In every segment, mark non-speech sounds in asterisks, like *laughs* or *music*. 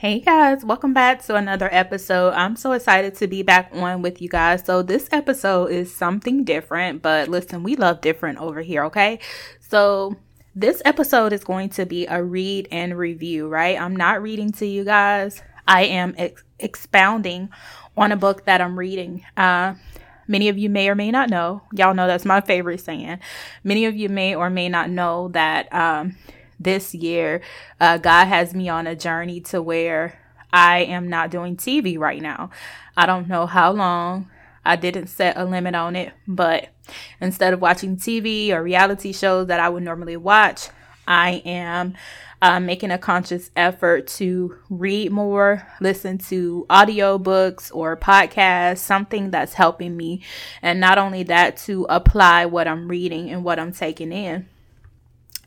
Hey guys, welcome back to another episode. I'm so excited to be back on with you guys. So, this episode is something different, but listen, we love different over here, okay? So, this episode is going to be a read and review, right? I'm not reading to you guys, I am ex- expounding on a book that I'm reading. Uh, many of you may or may not know, y'all know that's my favorite saying. Many of you may or may not know that um, this year, uh, God has me on a journey to where I am not doing TV right now. I don't know how long. I didn't set a limit on it, but instead of watching TV or reality shows that I would normally watch, I am uh, making a conscious effort to read more, listen to audiobooks or podcasts, something that's helping me. And not only that, to apply what I'm reading and what I'm taking in.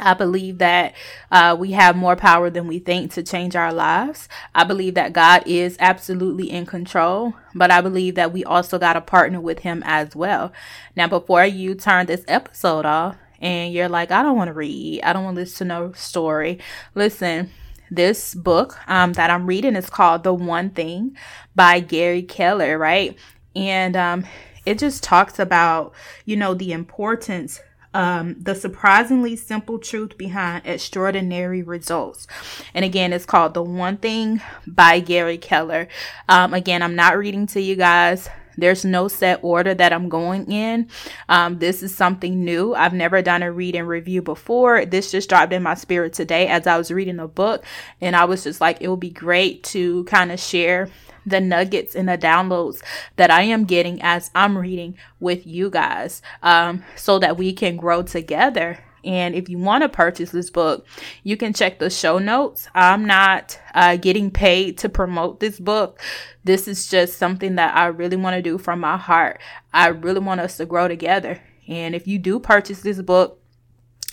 I believe that uh, we have more power than we think to change our lives. I believe that God is absolutely in control, but I believe that we also got to partner with Him as well. Now, before you turn this episode off and you're like, I don't want to read, I don't want to listen to no story, listen. This book um, that I'm reading is called The One Thing by Gary Keller, right? And um, it just talks about, you know, the importance um, the surprisingly simple truth behind extraordinary results. And again, it's called The One Thing by Gary Keller. Um, again, I'm not reading to you guys. There's no set order that I'm going in. Um, this is something new. I've never done a read and review before. This just dropped in my spirit today as I was reading the book. And I was just like, it would be great to kind of share the nuggets and the downloads that I am getting as I'm reading with you guys um, so that we can grow together. And if you want to purchase this book, you can check the show notes. I'm not uh, getting paid to promote this book. This is just something that I really want to do from my heart. I really want us to grow together. And if you do purchase this book,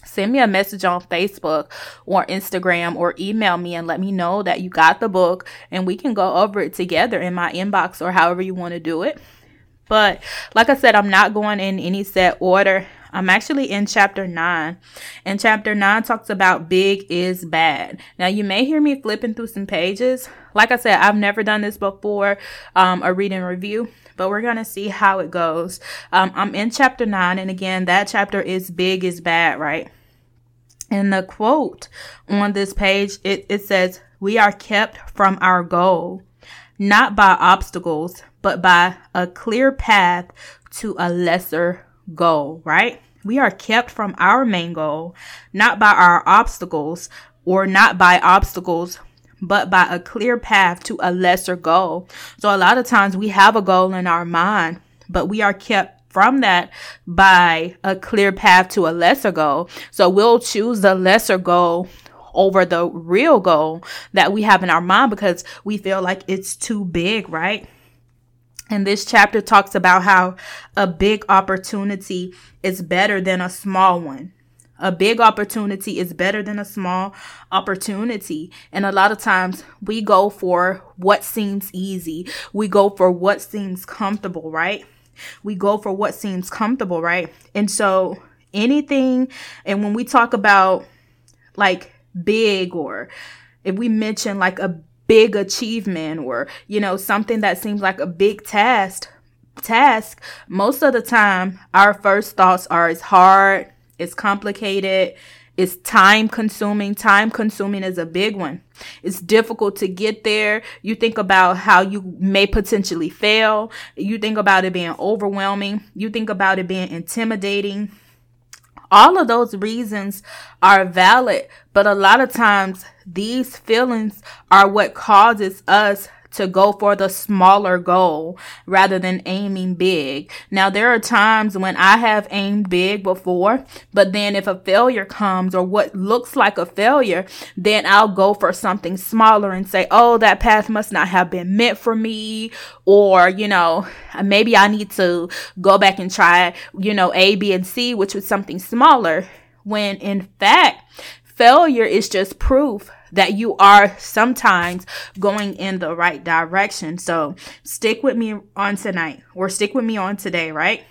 send me a message on Facebook or Instagram or email me and let me know that you got the book and we can go over it together in my inbox or however you want to do it. But like I said, I'm not going in any set order. I'm actually in chapter 9. And chapter 9 talks about big is bad. Now, you may hear me flipping through some pages. Like I said, I've never done this before, um, a reading review, but we're going to see how it goes. Um, I'm in chapter 9. And again, that chapter is big is bad, right? And the quote on this page, it, it says, We are kept from our goal, not by obstacles, but by a clear path to a lesser goal, right? We are kept from our main goal, not by our obstacles or not by obstacles, but by a clear path to a lesser goal. So a lot of times we have a goal in our mind, but we are kept from that by a clear path to a lesser goal. So we'll choose the lesser goal over the real goal that we have in our mind because we feel like it's too big, right? And this chapter talks about how a big opportunity is better than a small one. A big opportunity is better than a small opportunity. And a lot of times we go for what seems easy. We go for what seems comfortable, right? We go for what seems comfortable, right? And so anything, and when we talk about like big or if we mention like a big achievement or, you know, something that seems like a big task, task, most of the time our first thoughts are it's hard, it's complicated, it's time consuming. Time consuming is a big one. It's difficult to get there. You think about how you may potentially fail. You think about it being overwhelming. You think about it being intimidating. All of those reasons are valid, but a lot of times these feelings are what causes us to go for the smaller goal rather than aiming big. Now, there are times when I have aimed big before, but then if a failure comes or what looks like a failure, then I'll go for something smaller and say, oh, that path must not have been meant for me. Or, you know, maybe I need to go back and try, you know, A, B, and C, which was something smaller. When in fact, failure is just proof that you are sometimes going in the right direction. So stick with me on tonight or stick with me on today, right?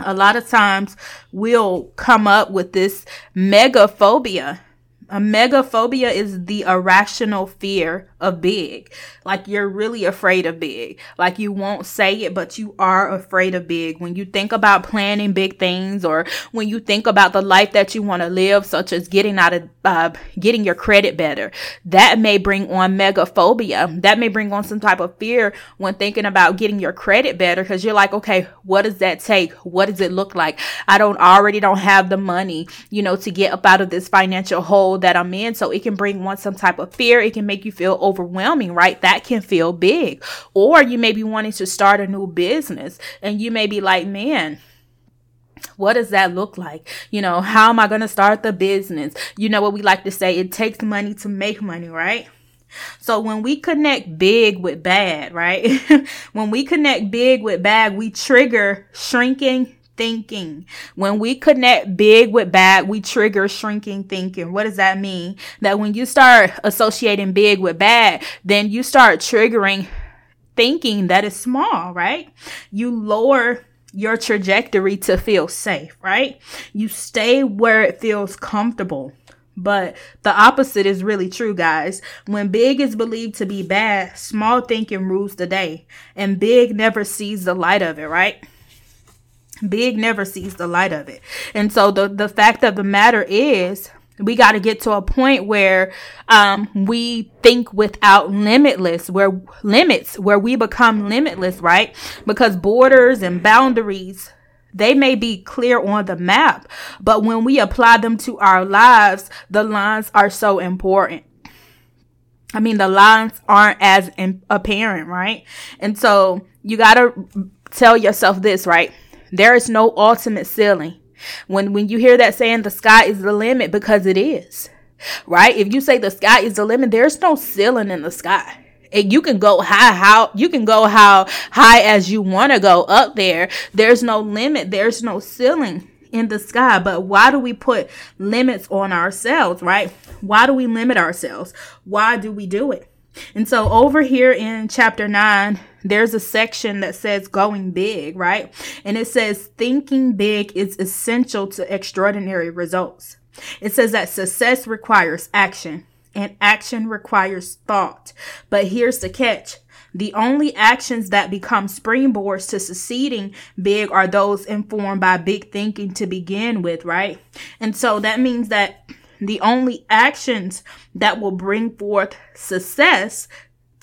A lot of times we'll come up with this megaphobia. A megaphobia is the irrational fear of big. Like you're really afraid of big. Like you won't say it, but you are afraid of big. When you think about planning big things or when you think about the life that you want to live, such as getting out of, uh, getting your credit better, that may bring on megaphobia. That may bring on some type of fear when thinking about getting your credit better because you're like, okay, what does that take? What does it look like? I don't already don't have the money, you know, to get up out of this financial hole that I'm in. So it can bring on some type of fear. It can make you feel overwhelming, right? That can feel big. Or you may be wanting to start a new business and you may be like, man, what does that look like? You know, how am I going to start the business? You know what we like to say, it takes money to make money, right? So when we connect big with bad, right? *laughs* when we connect big with bad, we trigger shrinking thinking. When we connect big with bad, we trigger shrinking thinking. What does that mean? That when you start associating big with bad, then you start triggering thinking that is small, right? You lower your trajectory to feel safe, right? You stay where it feels comfortable. But the opposite is really true, guys. When big is believed to be bad, small thinking rules the day, and big never sees the light of it, right? Big never sees the light of it. And so the, the fact of the matter is we got to get to a point where um, we think without limitless where limits where we become limitless right? Because borders and boundaries they may be clear on the map but when we apply them to our lives the lines are so important. I mean the lines aren't as apparent right? And so you got to tell yourself this right there is no ultimate ceiling. When when you hear that saying the sky is the limit because it is. Right? If you say the sky is the limit, there's no ceiling in the sky. And you can go high how you can go how high as you want to go up there. There's no limit. There's no ceiling in the sky. But why do we put limits on ourselves, right? Why do we limit ourselves? Why do we do it? And so over here in chapter 9, there's a section that says going big, right? And it says thinking big is essential to extraordinary results. It says that success requires action and action requires thought. But here's the catch. The only actions that become springboards to succeeding big are those informed by big thinking to begin with, right? And so that means that the only actions that will bring forth success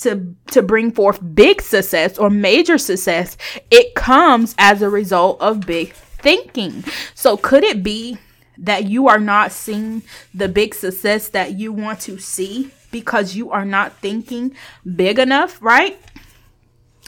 to to bring forth big success or major success it comes as a result of big thinking. So could it be that you are not seeing the big success that you want to see because you are not thinking big enough right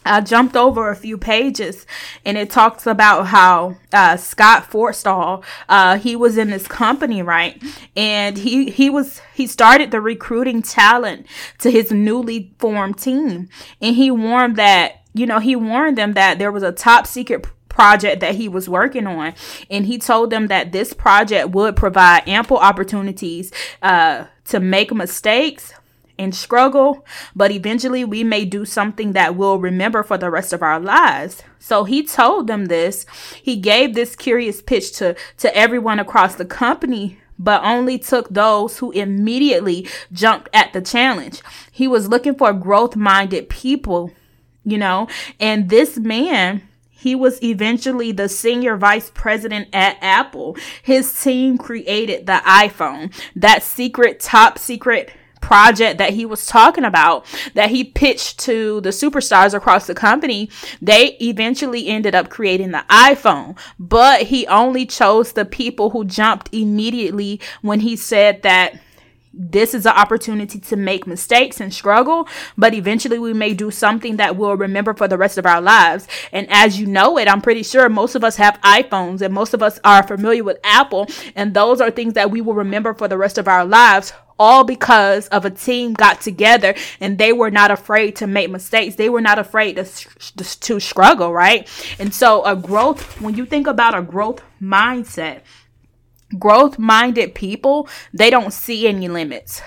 I jumped over a few pages and it talks about how uh, Scott Forstall, uh, he was in this company, right? And he, he was, he started the recruiting talent to his newly formed team. And he warned that, you know, he warned them that there was a top secret project that he was working on. And he told them that this project would provide ample opportunities uh, to make mistakes and struggle, but eventually we may do something that we'll remember for the rest of our lives. So he told them this. He gave this curious pitch to, to everyone across the company, but only took those who immediately jumped at the challenge. He was looking for growth minded people, you know, and this man, he was eventually the senior vice president at Apple. His team created the iPhone, that secret, top secret project that he was talking about that he pitched to the superstars across the company, they eventually ended up creating the iPhone. But he only chose the people who jumped immediately when he said that this is an opportunity to make mistakes and struggle, but eventually we may do something that we'll remember for the rest of our lives. And as you know it, I'm pretty sure most of us have iPhones and most of us are familiar with Apple, and those are things that we will remember for the rest of our lives all because of a team got together and they were not afraid to make mistakes. They were not afraid to, to struggle, right? And so a growth, when you think about a growth mindset, growth minded people, they don't see any limits.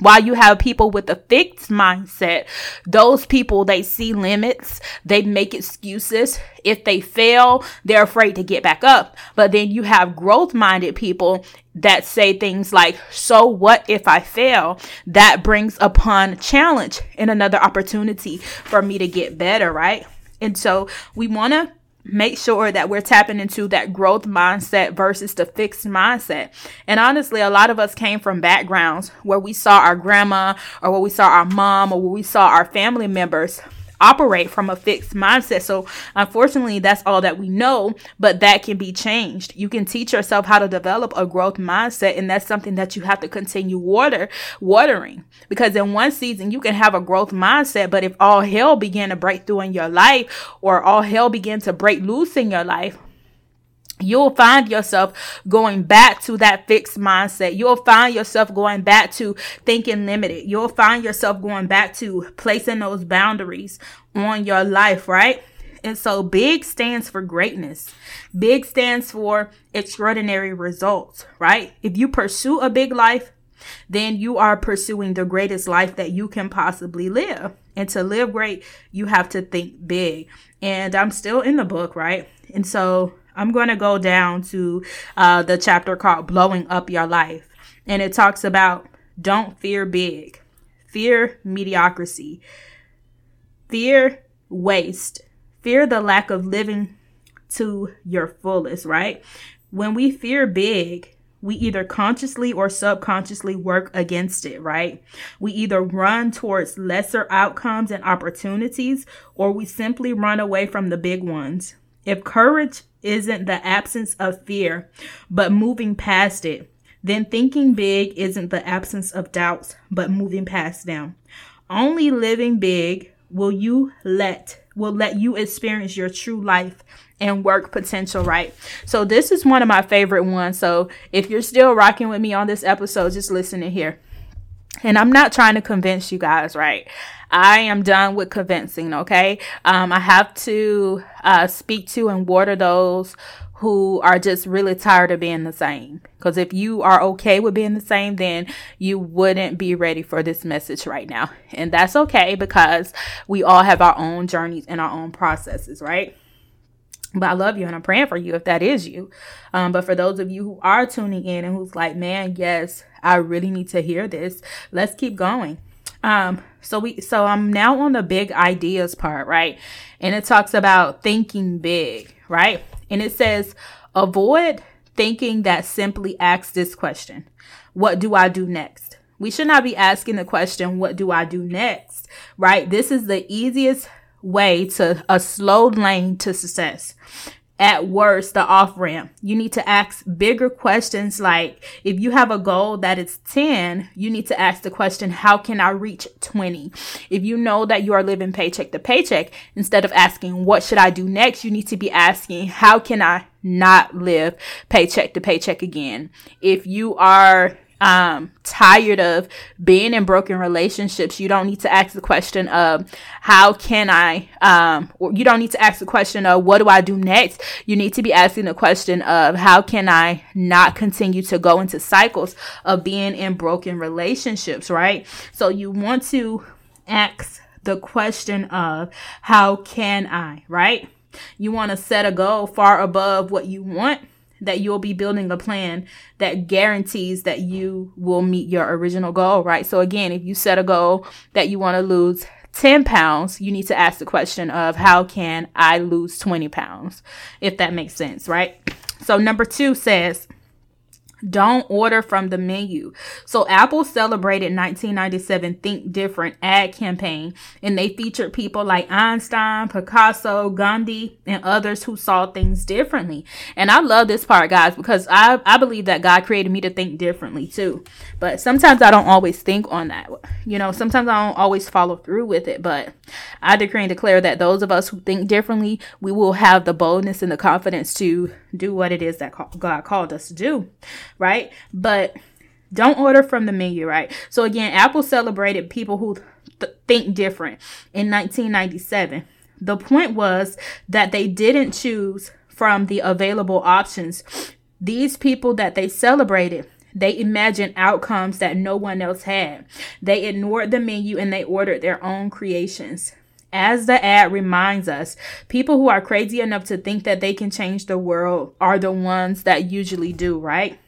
While you have people with a fixed mindset, those people, they see limits, they make excuses. If they fail, they're afraid to get back up. But then you have growth minded people that say things like, so what if I fail? That brings upon challenge and another opportunity for me to get better, right? And so we want to make sure that we're tapping into that growth mindset versus the fixed mindset. And honestly, a lot of us came from backgrounds where we saw our grandma or where we saw our mom or where we saw our family members operate from a fixed mindset. So, unfortunately, that's all that we know, but that can be changed. You can teach yourself how to develop a growth mindset, and that's something that you have to continue water watering. Because in one season you can have a growth mindset, but if all hell began to break through in your life or all hell began to break loose in your life, you'll find yourself going back to that fixed mindset. You'll find yourself going back to thinking limited. You'll find yourself going back to placing those boundaries on your life, right? And so big stands for greatness. Big stands for extraordinary results, right? If you pursue a big life, then you are pursuing the greatest life that you can possibly live. And to live great, you have to think big. And I'm still in the book, right? And so I'm going to go down to uh, the chapter called Blowing Up Your Life. And it talks about don't fear big, fear mediocrity, fear waste, fear the lack of living to your fullest, right? When we fear big, we either consciously or subconsciously work against it, right? We either run towards lesser outcomes and opportunities, or we simply run away from the big ones. If courage isn't the absence of fear, but moving past it, then thinking big isn't the absence of doubts, but moving past them. Only living big will you let will let you experience your true life and work potential, right? So this is one of my favorite ones. So if you're still rocking with me on this episode, just listen to here. And I'm not trying to convince you guys, right? I am done with convincing, okay? Um, I have to uh, speak to and water those who are just really tired of being the same. Because if you are okay with being the same, then you wouldn't be ready for this message right now. And that's okay because we all have our own journeys and our own processes, right? But I love you and I'm praying for you if that is you. Um, but for those of you who are tuning in and who's like, man, yes, I really need to hear this, let's keep going. Um, so we so I'm now on the big ideas part, right? And it talks about thinking big, right? And it says avoid thinking that simply asks this question. What do I do next? We should not be asking the question, what do I do next? Right? This is the easiest way to a slow lane to success at worst the off ramp. You need to ask bigger questions like if you have a goal that is 10, you need to ask the question, how can I reach 20? If you know that you are living paycheck to paycheck, instead of asking, what should I do next? You need to be asking, how can I not live paycheck to paycheck again? If you are um tired of being in broken relationships you don't need to ask the question of how can i um or you don't need to ask the question of what do i do next? You need to be asking the question of how can i not continue to go into cycles of being in broken relationships right? So you want to ask the question of how can i right? You want to set a goal far above what you want that you'll be building a plan that guarantees that you will meet your original goal, right? So again, if you set a goal that you want to lose 10 pounds, you need to ask the question of how can I lose 20 pounds? If that makes sense, right? So number two says, don't order from the menu. So Apple celebrated 1997 Think Different ad campaign and they featured people like Einstein, Picasso, Gandhi, and others who saw things differently. And I love this part, guys, because I, I believe that God created me to think differently too. But sometimes I don't always think on that. You know, sometimes I don't always follow through with it. But I decree and declare that those of us who think differently, we will have the boldness and the confidence to do what it is that God called us to do right? But don't order from the menu, right? So again, Apple celebrated people who th- think different in 1997. The point was that they didn't choose from the available options. These people that they celebrated, They imagined outcomes that no one else had. They ignored the menu and they ordered their own creations. As the ad reminds us, people who are crazy enough to think that they can change the world are the ones that usually do, right?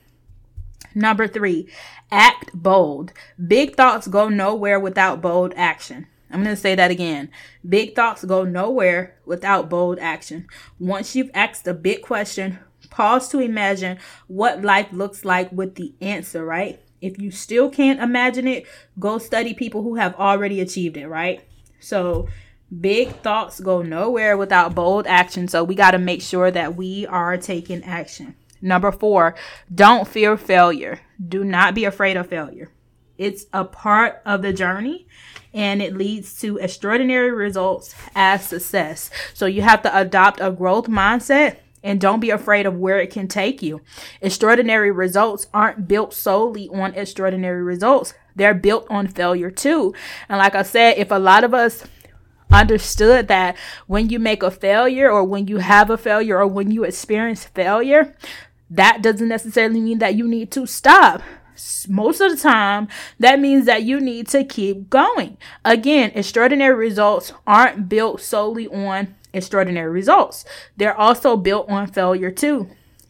Number three, act bold. Big thoughts go nowhere without bold action. I'm going to say that again. Big thoughts go nowhere without bold action. Once you've asked a big question, pause to imagine what life looks like with the answer, right? If you still can't imagine it, go study people who have already achieved it, right? So, big thoughts go nowhere without bold action. So, we got to make sure that we are taking action. Number four, don't fear failure. Do not be afraid of failure. It's a part of the journey and it leads to extraordinary results as success. So you have to adopt a growth mindset and don't be afraid of where it can take you. Extraordinary results aren't built solely on extraordinary results. They're built on failure too. And like I said, if a lot of us understood that when you make a failure or when you have a failure or when you experience failure, that doesn't necessarily mean that you need to stop most of the time, that means that you need to keep going. Again, extraordinary results aren't built solely on extraordinary results, they're also built on failure too.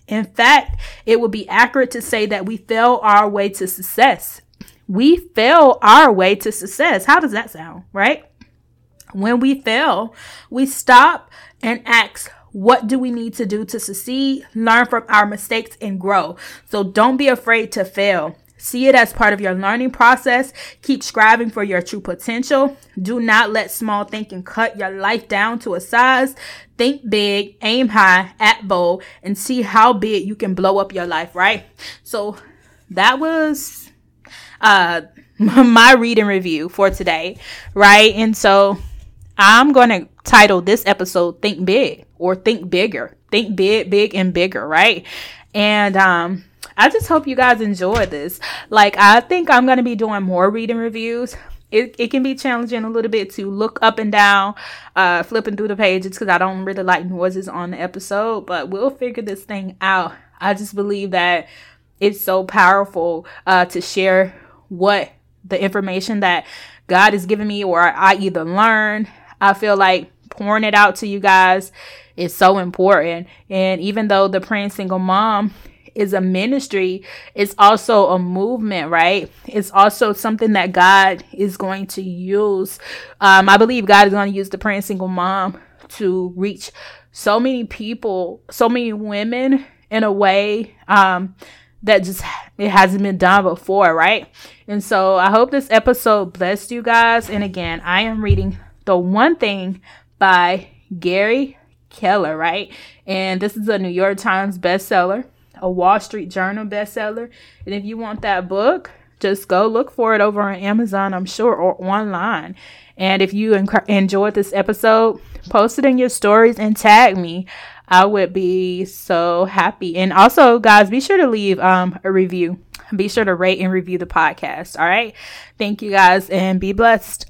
In fact, it would be accurate to say that we fail our way to success. We fail our way to success. How does that sound, right? When we fail, we stop and ask, what do we need to do to succeed? Learn from our mistakes and grow. So don't be afraid to fail. See it as part of your learning process. Keep striving for your true potential. Do not let small thinking cut your life down to a size. Think big, aim high, act bold, and see how big you can blow up your life, right? So that was uh *laughs* my reading review for today, right? And so I'm going to title this episode Think Big or Think Bigger. Think big, big and bigger, right? And um I just hope you guys enjoy this. Like I think I'm going to be doing more reading reviews. It, it can be challenging a little bit to look up and down, uh, flipping through the pages because I don't really like noises on the episode, but we'll figure this thing out. I just believe that it's so powerful uh, to share what the information that God has given me or I either learn I feel like pouring it out to you guys is so important. And even though the praying single mom is a ministry, it's also a movement, right? It's also something that God is going to use. Um, I believe God is going to use the praying single mom to reach so many people, so many women in a way um, that just it hasn't been done before, right? And so I hope this episode blessed you guys. And again, I am reading the One Thing by Gary Keller, right? And this is a New York Times bestseller, a Wall Street Journal bestseller. And if you want that book, just go look for it over on Amazon, I'm sure, or online. And if you enjoyed this episode, post it in your stories and tag me. I would be so happy. And also, guys, be sure to leave um, a review. Be sure to rate and review the podcast. All right. Thank you guys and be blessed.